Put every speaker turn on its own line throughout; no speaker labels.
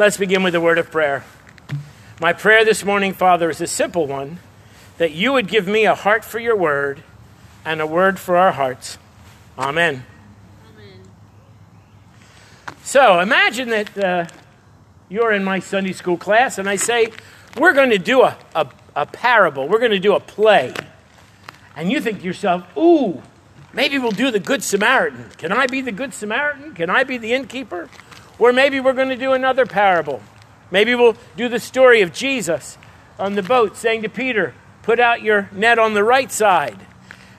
Let's begin with a word of prayer. My prayer this morning, Father, is a simple one that you would give me a heart for your word and a word for our hearts. Amen. Amen. So imagine that uh, you're in my Sunday school class and I say, We're going to do a, a, a parable, we're going to do a play. And you think to yourself, Ooh, maybe we'll do the Good Samaritan. Can I be the Good Samaritan? Can I be the innkeeper? Or maybe we're going to do another parable. Maybe we'll do the story of Jesus on the boat saying to Peter, Put out your net on the right side.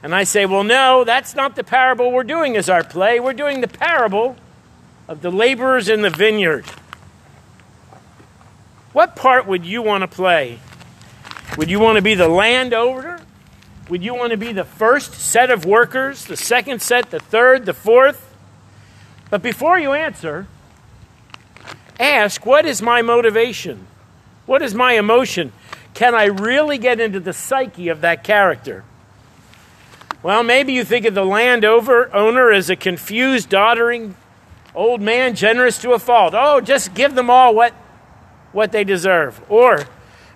And I say, Well, no, that's not the parable we're doing as our play. We're doing the parable of the laborers in the vineyard. What part would you want to play? Would you want to be the landowner? Would you want to be the first set of workers, the second set, the third, the fourth? But before you answer, ask what is my motivation? What is my emotion? Can I really get into the psyche of that character? Well, maybe you think of the landowner owner as a confused, doddering old man, generous to a fault. Oh, just give them all what, what they deserve. Or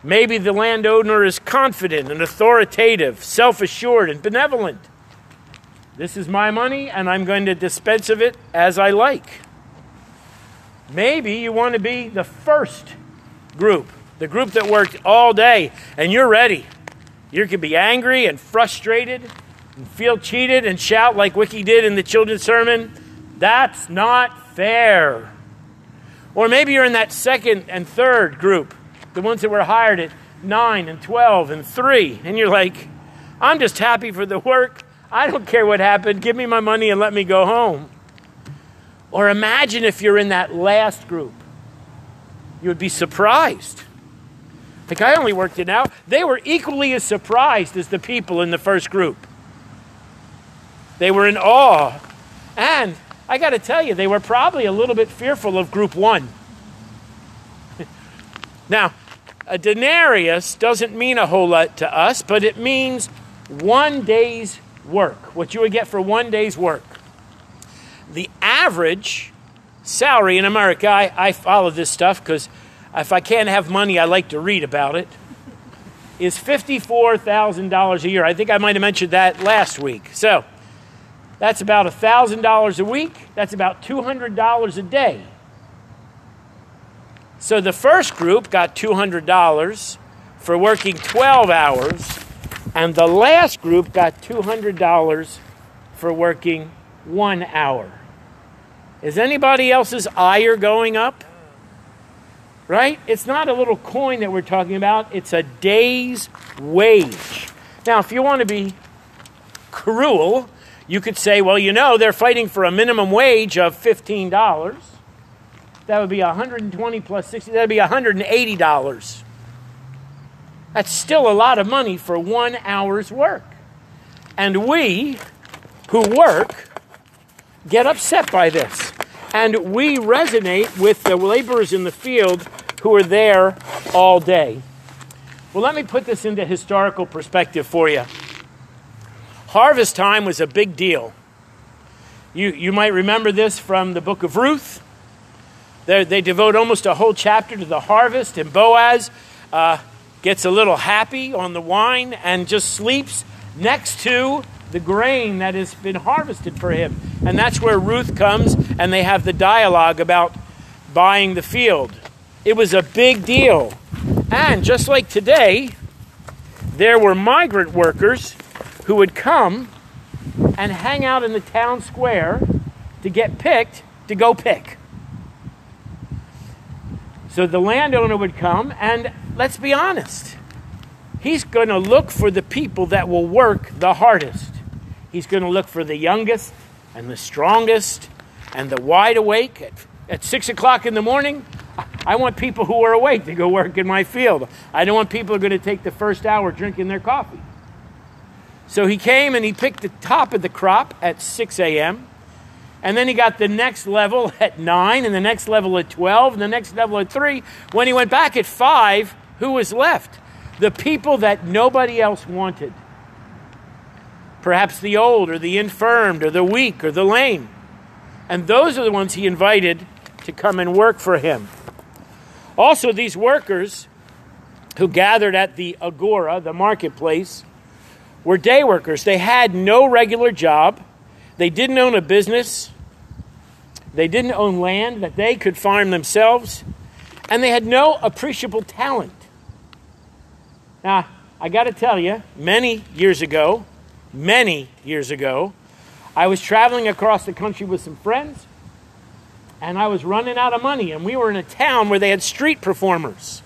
maybe the landowner is confident and authoritative, self assured and benevolent. This is my money, and I'm going to dispense of it as I like. Maybe you want to be the first group, the group that worked all day, and you're ready. You could be angry and frustrated and feel cheated and shout like Vicky did in the children's sermon. That's not fair. Or maybe you're in that second and third group, the ones that were hired at 9 and 12 and 3, and you're like, I'm just happy for the work. I don't care what happened. Give me my money and let me go home. Or imagine if you're in that last group. You would be surprised. Like I only worked it out. They were equally as surprised as the people in the first group. They were in awe. And I got to tell you, they were probably a little bit fearful of group one. now, a denarius doesn't mean a whole lot to us, but it means one day's work, what you would get for one day's work the average salary in America, I, I follow this stuff because if I can't have money, I like to read about it, is $54,000 a year. I think I might have mentioned that last week. So that's about $1,000 a week. That's about $200 a day. So the first group got $200 for working 12 hours, and the last group got $200 for working one hour. Is anybody else's ire going up? Right? It's not a little coin that we're talking about, it's a day's wage. Now, if you want to be cruel, you could say, well, you know, they're fighting for a minimum wage of $15. That would be 120 plus 60, that would be $180. That's still a lot of money for one hour's work. And we who work get upset by this. And we resonate with the laborers in the field who are there all day. Well, let me put this into historical perspective for you. Harvest time was a big deal. You, you might remember this from the book of Ruth. They, they devote almost a whole chapter to the harvest, and Boaz uh, gets a little happy on the wine and just sleeps next to the grain that has been harvested for him. And that's where Ruth comes and they have the dialogue about buying the field. It was a big deal. And just like today, there were migrant workers who would come and hang out in the town square to get picked to go pick. So the landowner would come, and let's be honest, he's going to look for the people that will work the hardest. He's going to look for the youngest and the strongest and the wide awake at, at 6 o'clock in the morning. I want people who are awake to go work in my field. I don't want people who are going to take the first hour drinking their coffee. So he came and he picked the top of the crop at 6 a.m. And then he got the next level at 9, and the next level at 12, and the next level at 3. When he went back at 5, who was left? The people that nobody else wanted perhaps the old or the infirmed or the weak or the lame. And those are the ones he invited to come and work for him. Also, these workers who gathered at the agora, the marketplace, were day workers. They had no regular job. They didn't own a business. They didn't own land that they could farm themselves. And they had no appreciable talent. Now, I got to tell you, many years ago, many years ago, I was traveling across the country with some friends, and I was running out of money. And we were in a town where they had street performers.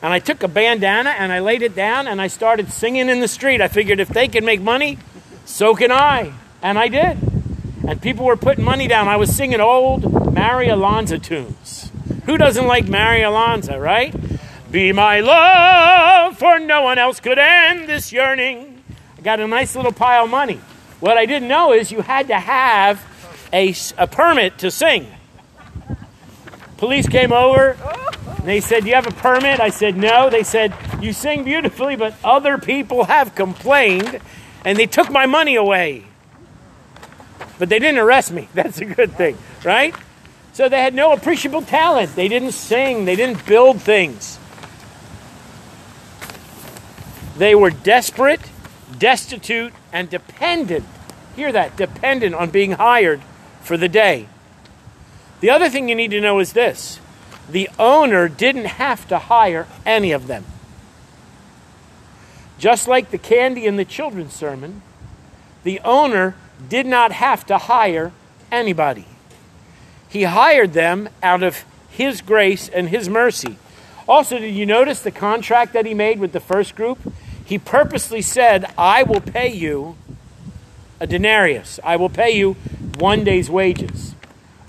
And I took a bandana and I laid it down and I started singing in the street. I figured if they can make money, so can I. And I did. And people were putting money down. I was singing old Mario tunes. Who doesn't like Mario right? Be my love, for no one else could end this yearning. I got a nice little pile of money. What I didn't know is you had to have a, a permit to sing. Police came over. And they said, Do you have a permit? I said, No. They said, You sing beautifully, but other people have complained and they took my money away. But they didn't arrest me. That's a good thing, right? So they had no appreciable talent. They didn't sing, they didn't build things. They were desperate, destitute, and dependent. Hear that dependent on being hired for the day. The other thing you need to know is this the owner didn't have to hire any of them. Just like the candy in the children's sermon, the owner did not have to hire anybody. He hired them out of His grace and His mercy. Also, did you notice the contract that He made with the first group? He purposely said, I will pay you a denarius, I will pay you one day's wages.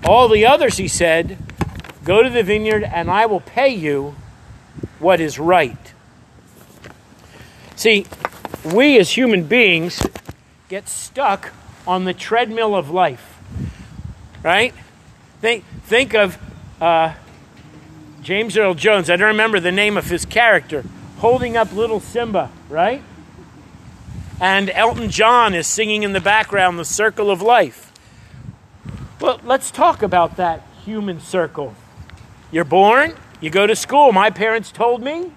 All the others, He said, go to the vineyard and I will pay you what is right. See, we as human beings get stuck on the treadmill of life, right? Think, think of uh, James Earl Jones. I don't remember the name of his character, holding up little Simba, right? And Elton John is singing in the background, The Circle of Life. Well, let's talk about that human circle. You're born, you go to school. My parents told me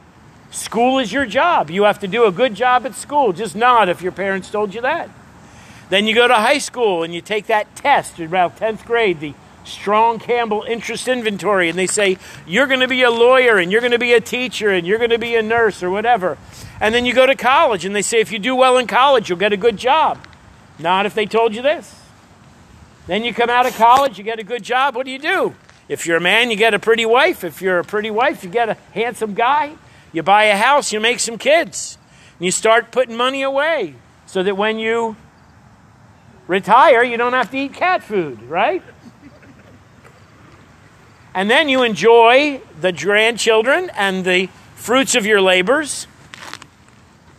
School is your job. You have to do a good job at school. Just nod if your parents told you that. Then you go to high school and you take that test around 10th grade, the Strong Campbell Interest Inventory, and they say, You're going to be a lawyer and you're going to be a teacher and you're going to be a nurse or whatever. And then you go to college and they say, If you do well in college, you'll get a good job. Not if they told you this. Then you come out of college, you get a good job. What do you do? If you're a man, you get a pretty wife. If you're a pretty wife, you get a handsome guy. You buy a house, you make some kids, and you start putting money away so that when you retire, you don't have to eat cat food, right? And then you enjoy the grandchildren and the fruits of your labors.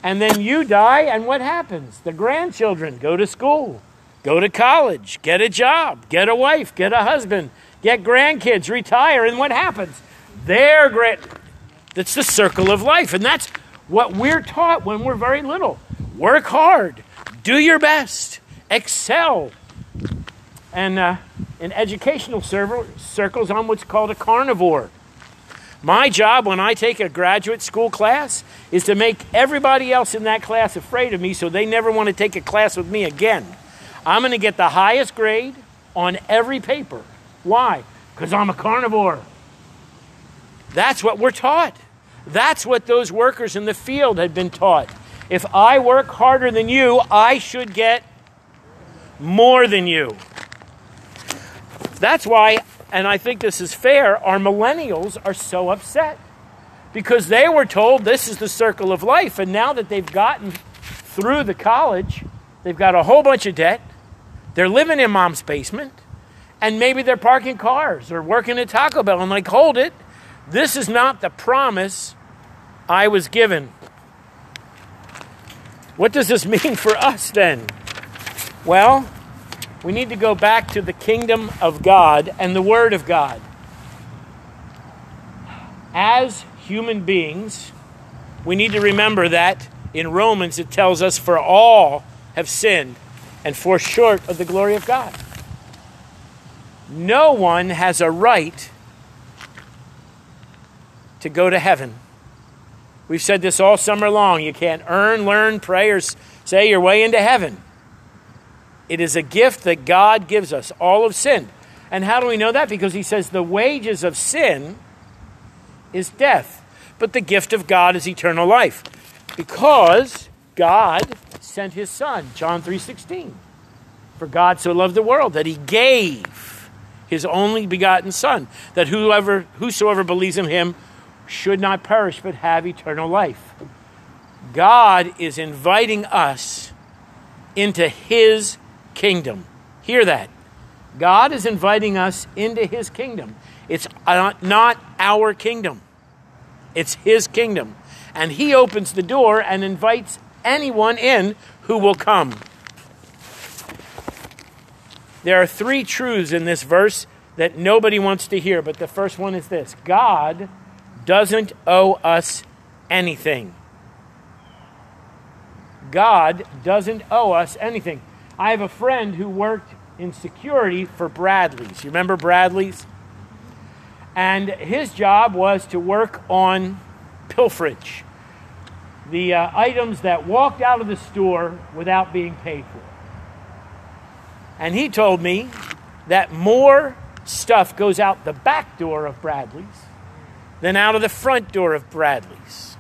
And then you die, and what happens? The grandchildren go to school, go to college, get a job, get a wife, get a husband, get grandkids, retire, and what happens? Their grand that's the circle of life. And that's what we're taught when we're very little. Work hard, do your best, excel. And uh, in educational circles, I'm what's called a carnivore. My job when I take a graduate school class is to make everybody else in that class afraid of me so they never want to take a class with me again. I'm going to get the highest grade on every paper. Why? Because I'm a carnivore. That's what we're taught. That's what those workers in the field had been taught. If I work harder than you, I should get more than you. That's why, and I think this is fair, our millennials are so upset because they were told this is the circle of life. And now that they've gotten through the college, they've got a whole bunch of debt, they're living in mom's basement, and maybe they're parking cars or working at Taco Bell and like, hold it. This is not the promise I was given. What does this mean for us then? Well, we need to go back to the kingdom of God and the Word of God. As human beings, we need to remember that in Romans it tells us, For all have sinned and fall short of the glory of God. No one has a right to go to heaven. We've said this all summer long. You can't earn, learn, pray, or say your way into heaven. It is a gift that God gives us. All of sin. And how do we know that? Because he says the wages of sin is death, but the gift of God is eternal life. Because God sent his son, John 3:16. For God so loved the world that he gave his only begotten son, that whoever whosoever believes in him should not perish but have eternal life. God is inviting us into his kingdom. Hear that. God is inviting us into his kingdom. It's uh, not our kingdom, it's his kingdom. And he opens the door and invites anyone in who will come. There are three truths in this verse that nobody wants to hear, but the first one is this God doesn't owe us anything. God doesn't owe us anything. I have a friend who worked in security for Bradlees. You remember Bradlees? And his job was to work on pilferage the uh, items that walked out of the store without being paid for. And he told me that more stuff goes out the back door of Bradlees than out of the front door of Bradlees.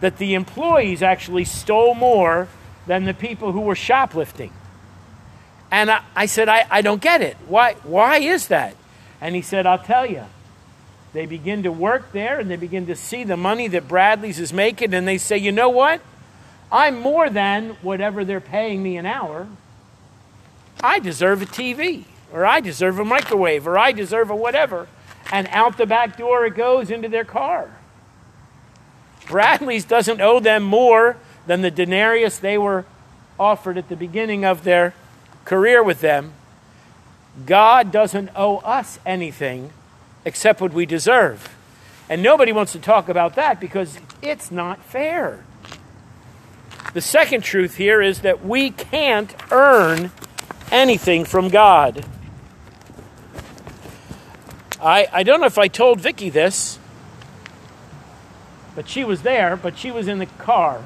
That the employees actually stole more than the people who were shoplifting. And I, I said, I, I don't get it. Why, why is that? And he said, I'll tell you. They begin to work there and they begin to see the money that Bradlees is making, and they say, you know what? I'm more than whatever they're paying me an hour. I deserve a TV, or I deserve a microwave, or I deserve a whatever. And out the back door it goes into their car. Bradlees doesn't owe them more than the denarius they were offered at the beginning of their career with them. God doesn't owe us anything except what we deserve. And nobody wants to talk about that because it's not fair. The second truth here is that we can't earn anything from God. I, I don't know if I told Vicky this, but she was there, but she was in the car.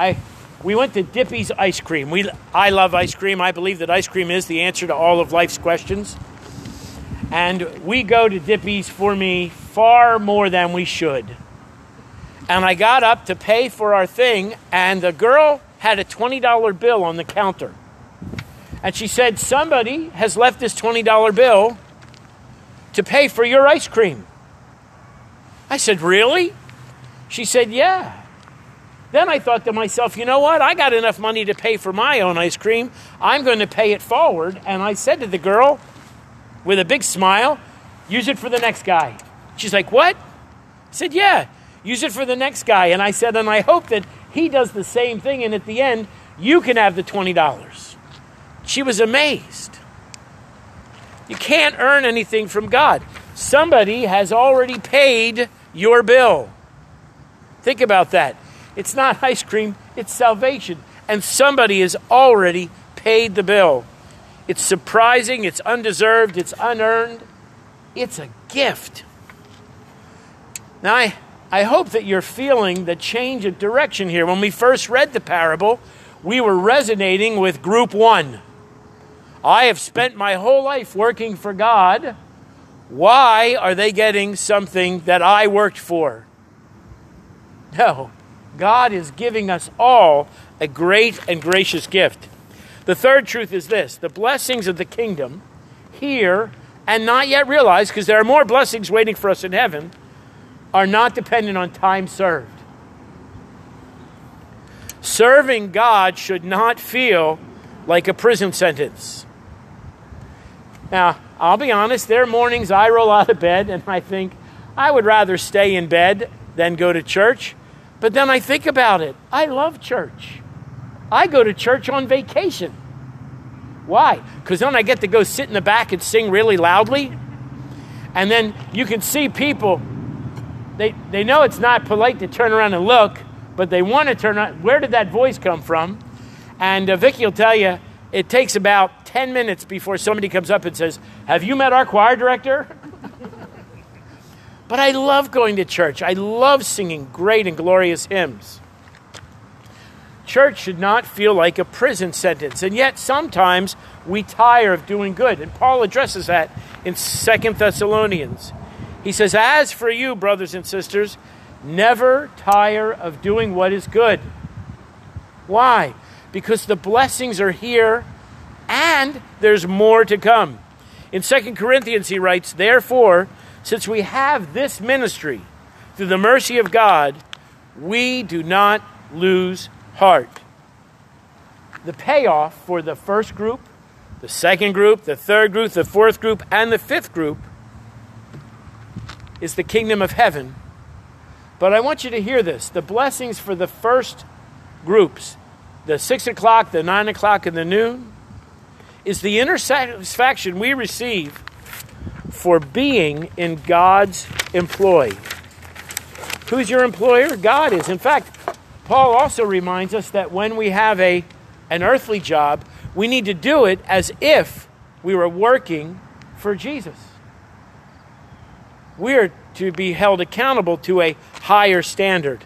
I we went to Dippy's ice cream. We I love ice cream. I believe that ice cream is the answer to all of life's questions. And we go to Dippy's for me far more than we should. And I got up to pay for our thing, and the girl had a $20 bill on the counter. And she said, Somebody has left this $20 bill to pay for your ice cream. I said, Really? She said, Yeah. Then I thought to myself, you know what? I got enough money to pay for my own ice cream. I'm going to pay it forward. And I said to the girl, with a big smile, use it for the next guy. She's like, What? I said, Yeah, use it for the next guy. And I said, And I hope that he does the same thing. And at the end, you can have the $20. She was amazed. You can't earn anything from God. Somebody has already paid your bill. Think about that. It's not ice cream, it's salvation. And somebody has already paid the bill. It's surprising, it's undeserved, it's unearned. It's a gift. Now, I, I hope that you're feeling the change of direction here. When we first read the parable, we were resonating with group one. I have spent my whole life working for God. Why are they getting something that I worked for? No, God is giving us all a great and gracious gift. The third truth is this the blessings of the kingdom here and not yet realized, because there are more blessings waiting for us in heaven, are not dependent on time served. Serving God should not feel like a prison sentence. Now, I'll be honest, there are mornings I roll out of bed and I think, I would rather stay in bed than go to church. But then I think about it. I love church. I go to church on vacation. Why? Because then I get to go sit in the back and sing really loudly. And then you can see people, they, they know it's not polite to turn around and look, but they want to turn around. Where did that voice come from? And uh, Vicky will tell you it takes about 10 minutes before somebody comes up and says, Have you met our choir director? But I love going to church. I love singing great and glorious hymns. Church should not feel like a prison sentence, and yet sometimes we tire of doing good. And Paul addresses that in Second Thessalonians. He says, As for you, brothers and sisters, never tire of doing what is good. Why? Because the blessings are here and there's more to come. In Second Corinthians, he writes, Therefore, since we have this ministry through the mercy of God, we do not lose heart. The payoff for the first group, the second group, the third group, the fourth group, and the fifth group is the kingdom of heaven. But I want you to hear this the blessings for the first groups, the six o'clock, the nine o'clock, and the noon, is the inner satisfaction we receive for being in God's employ. Who's your employer? God is. In fact, Paul also reminds us that when we have a, an earthly job, we need to do it as if we were working for Jesus. We are to be held accountable to a higher standard.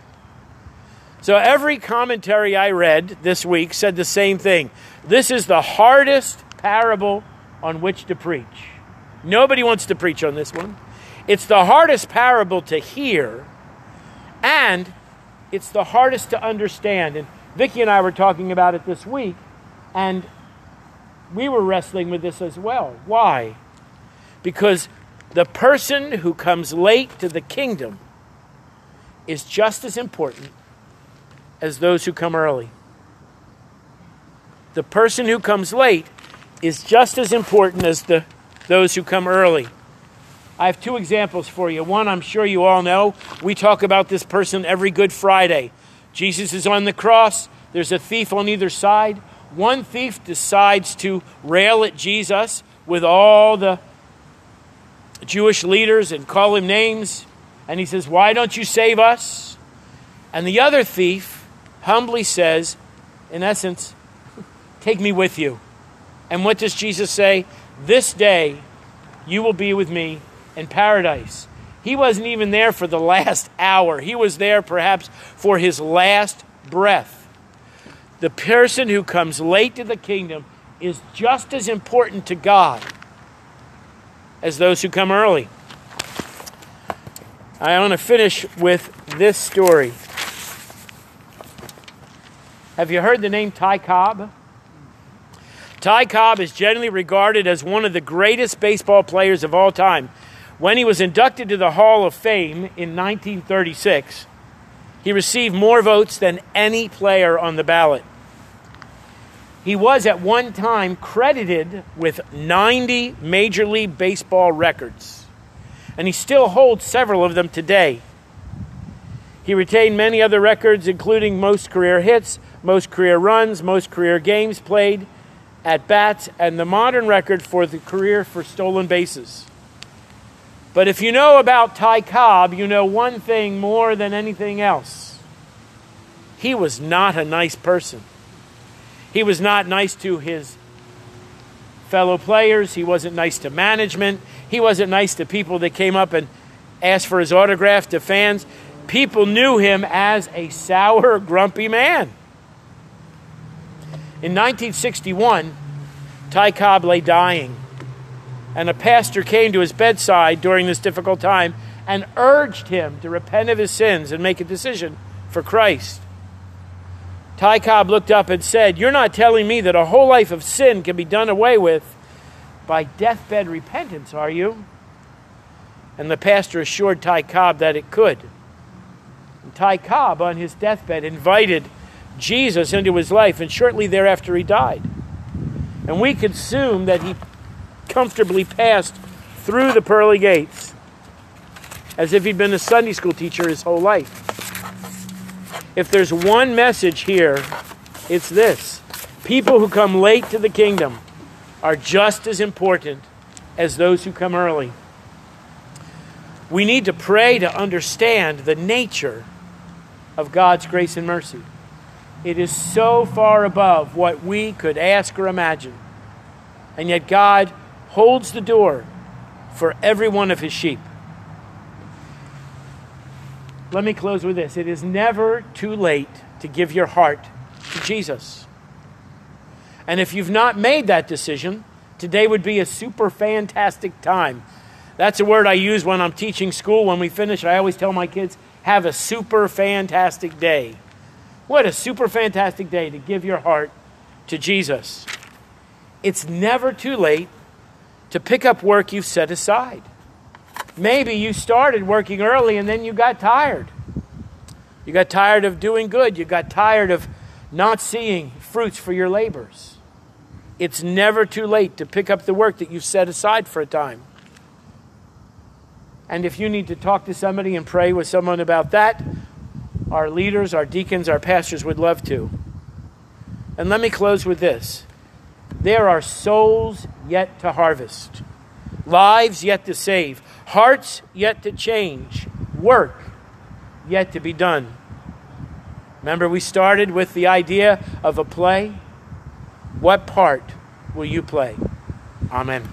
So every commentary I read this week said the same thing. This is the hardest parable on which to preach. Nobody wants to preach on this one. It's the hardest parable to hear, and it's the hardest to understand. And Vicki and I were talking about it this week, and we were wrestling with this as well. Why? Because the person who comes late to the kingdom is just as important as those who come early. The person who comes late is just as important as the those who come early. I have two examples for you. One, I'm sure you all know. We talk about this person every Good Friday. Jesus is on the cross, there's a thief on either side. One thief decides to rail at Jesus with all the Jewish leaders and call him names. And he says, Why don't you save us? And the other thief humbly says, in essence, Take me with you. And what does Jesus say? This day you will be with me in paradise. He wasn't even there for the last hour, he was there perhaps for his last breath. The person who comes late to the kingdom is just as important to God as those who come early. I want to finish with this story. Have you heard the name Ty Cobb? Ty Cobb is generally regarded as one of the greatest baseball players of all time. When he was inducted to the Hall of Fame in 1936, he received more votes than any player on the ballot. He was at one time credited with 90 Major League Baseball records, and he still holds several of them today. He retained many other records, including most career hits, most career runs, most career games played, at bats and the modern record for the career for stolen bases. But if you know about Ty Cobb, you know one thing more than anything else. He was not a nice person. He was not nice to his fellow players. He wasn't nice to management. He wasn't nice to people that came up and asked for his autograph to fans. People knew him as a sour, grumpy man. In 1961, Ty Cobb lay dying, and a pastor came to his bedside during this difficult time and urged him to repent of his sins and make a decision for Christ. Ty Cobb looked up and said, You're not telling me that a whole life of sin can be done away with by deathbed repentance, are you? And the pastor assured Ty Cobb that it could. And Ty Cobb, on his deathbed, invited Jesus into his life, and shortly thereafter he died. And we could assume that he comfortably passed through the pearly gates as if he'd been a Sunday school teacher his whole life. If there's one message here, it's this people who come late to the kingdom are just as important as those who come early. We need to pray to understand the nature of God's grace and mercy. It is so far above what we could ask or imagine. And yet, God holds the door for every one of his sheep. Let me close with this. It is never too late to give your heart to Jesus. And if you've not made that decision, today would be a super fantastic time. That's a word I use when I'm teaching school. When we finish, I always tell my kids, have a super fantastic day. What a super fantastic day to give your heart to Jesus. It's never too late to pick up work you've set aside. Maybe you started working early and then you got tired. You got tired of doing good. You got tired of not seeing fruits for your labors. It's never too late to pick up the work that you've set aside for a time. And if you need to talk to somebody and pray with someone about that, our leaders, our deacons, our pastors would love to. And let me close with this there are souls yet to harvest, lives yet to save, hearts yet to change, work yet to be done. Remember, we started with the idea of a play? What part will you play? Amen.